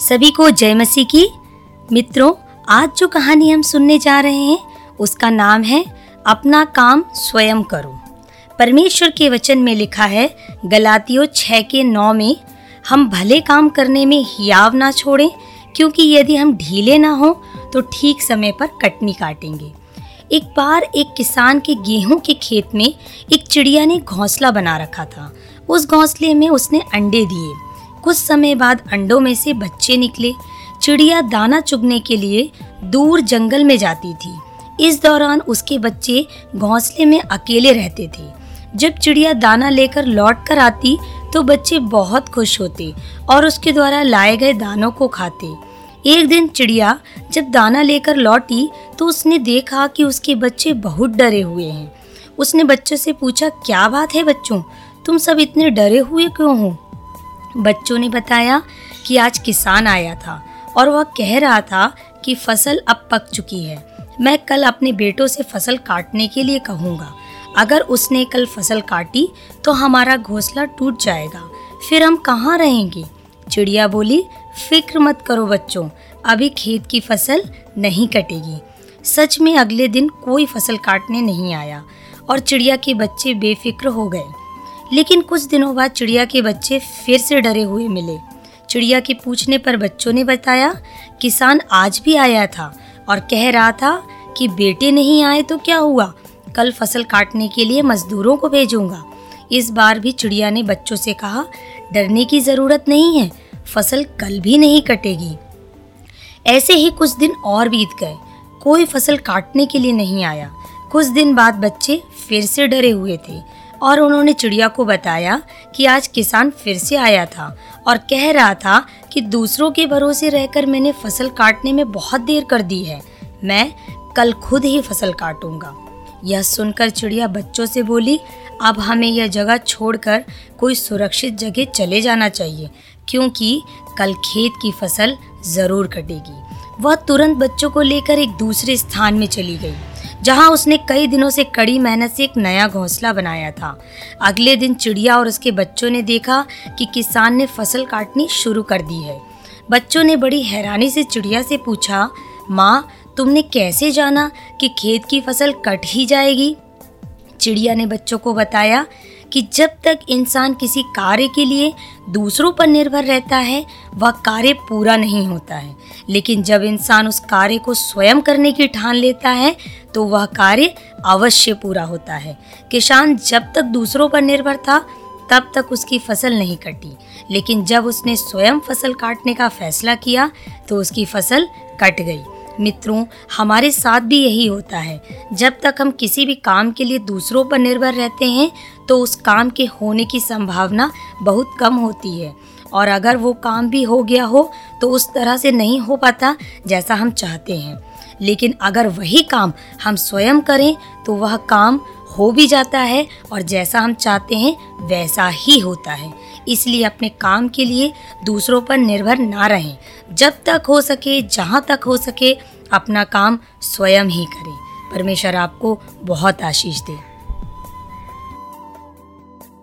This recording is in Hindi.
सभी को जय मसीह की। मित्रों, आज जो कहानी हम सुनने जा रहे हैं, उसका नाम है, अपना काम स्वयं करो। परमेश्वर के वचन में लिखा है, गलातियों छः के नौ में, हम भले काम करने में हियाव ना छोड़ें, क्योंकि यदि हम ढीले ना हो तो ठीक समय पर कटनी काटेंगे। एक बार एक किसान के गेहूँ के खेत में एक चिड़िया ने घोंसला बना रखा था। उस घोंसले में उसने अंडे दिए। कुछ समय बाद अंडों में से बच्चे निकले। चिड़िया दाना चुगने के लिए दूर जंगल में जाती थी। इस दौरान उसके बच्चे घोंसले में अकेले रहते थे। जब चिड़िया दाना लेकर लौट कर आती तो बच्चे बहुत खुश होते और उसके द्वारा लाए गए दानों को खाते। एक दिन चिड़िया जब दाना लेकर लौटी तो उसने देखा कि उसके बच्चे बहुत डरे हुए हैं। उसने बच्चों से पूछा, क्या बात है बच्चों? तुम सब इतने डरे हुए क्यों हो? बच्चों ने बताया कि आज किसान आया था और वह कह रहा था कि फ़सल अब पक चुकी है। मैं कल अपने बेटों से फ़सल काटने के लिए कहूँगा। अगर उसने कल फ़सल काटी तो हमारा घोंसला टूट जाएगा। फिर हम कहाँ रहेंगे? चिड़िया बोली, फ़िक्र मत करो बच्चों, अभी खेत की फ़सल नहीं कटेगी। सच में अगले दिन कोई फ़सल काटने नहीं आया और चिड़िया के बच्चे बेफिक्र हो गए। लेकिन कुछ दिनों बाद चिड़िया के बच्चे फिर से डरे हुए मिले। चिड़िया के पूछने पर बच्चों ने बताया, किसान आज भी आया था और कह रहा था कि बेटे नहीं आए तो क्या हुआ? कल फ़सल काटने के लिए मजदूरों को भेजूँगा। इस बार भी चिड़िया ने बच्चों से कहा, डरने की ज़रूरत नहीं है, फ़सल कल भी नहीं कटेगी। ऐसे ही कुछ दिन और बीत गए। कोई फ़सल काटने के लिए नहीं आया। कुछ दिन बाद बच्चे फिर से डरे हुए थे। और उन्होंने चिड़िया को बताया कि आज किसान फिर से आया था और कह रहा था कि दूसरों के भरोसे रहकर मैंने फ़सल काटने में बहुत देर कर दी है। मैं कल खुद ही फ़सल काटूँगा। यह सुनकर चिड़िया बच्चों से बोली, अब हमें यह जगह छोड़कर कोई सुरक्षित जगह चले जाना चाहिए, क्योंकि कल खेत की फ़सल ज़रूर कटेगी। वह तुरंत बच्चों को लेकर एक दूसरे स्थान में चली गई। जहाँ उसने कई दिनों से कड़ी मेहनत से एक नया घोंसला बनाया था। अगले दिन चिड़िया और उसके बच्चों ने देखा कि किसान ने फ़सल काटनी शुरू कर दी है। बच्चों ने बड़ी हैरानी से चिड़िया से पूछा, माँ, तुमने कैसे जाना कि खेत की फ़सल कट ही जाएगी? चिड़िया ने बच्चों को बताया कि जब तक इंसान किसी कार्य के लिए दूसरों पर निर्भर रहता है, वह कार्य पूरा नहीं होता है। लेकिन जब इंसान उस कार्य को स्वयं करने की ठान लेता है तो वह कार्य अवश्य पूरा होता है। किसान जब तक दूसरों पर निर्भर था, तब तक उसकी फ़सल नहीं कटी। लेकिन जब उसने स्वयं फ़सल काटने का फैसला किया तो उसकी फ़सल कट गई। मित्रों, हमारे साथ भी यही होता है। जब तक हम किसी भी काम के लिए दूसरों पर निर्भर रहते हैं तो उस काम के होने की संभावना बहुत कम होती है। और अगर वो काम भी हो गया हो तो उस तरह से नहीं हो पाता जैसा हम चाहते हैं। लेकिन अगर वही काम हम स्वयं करें तो वह काम हो भी जाता है और जैसा हम चाहते हैं, वैसा ही होता है। इसलिए अपने काम के लिए दूसरों पर निर्भर ना रहें। जब तक हो सके, जहाँ तक हो सके, अपना काम स्वयं ही करें। परमेश्वर आपको बहुत आशीष दे।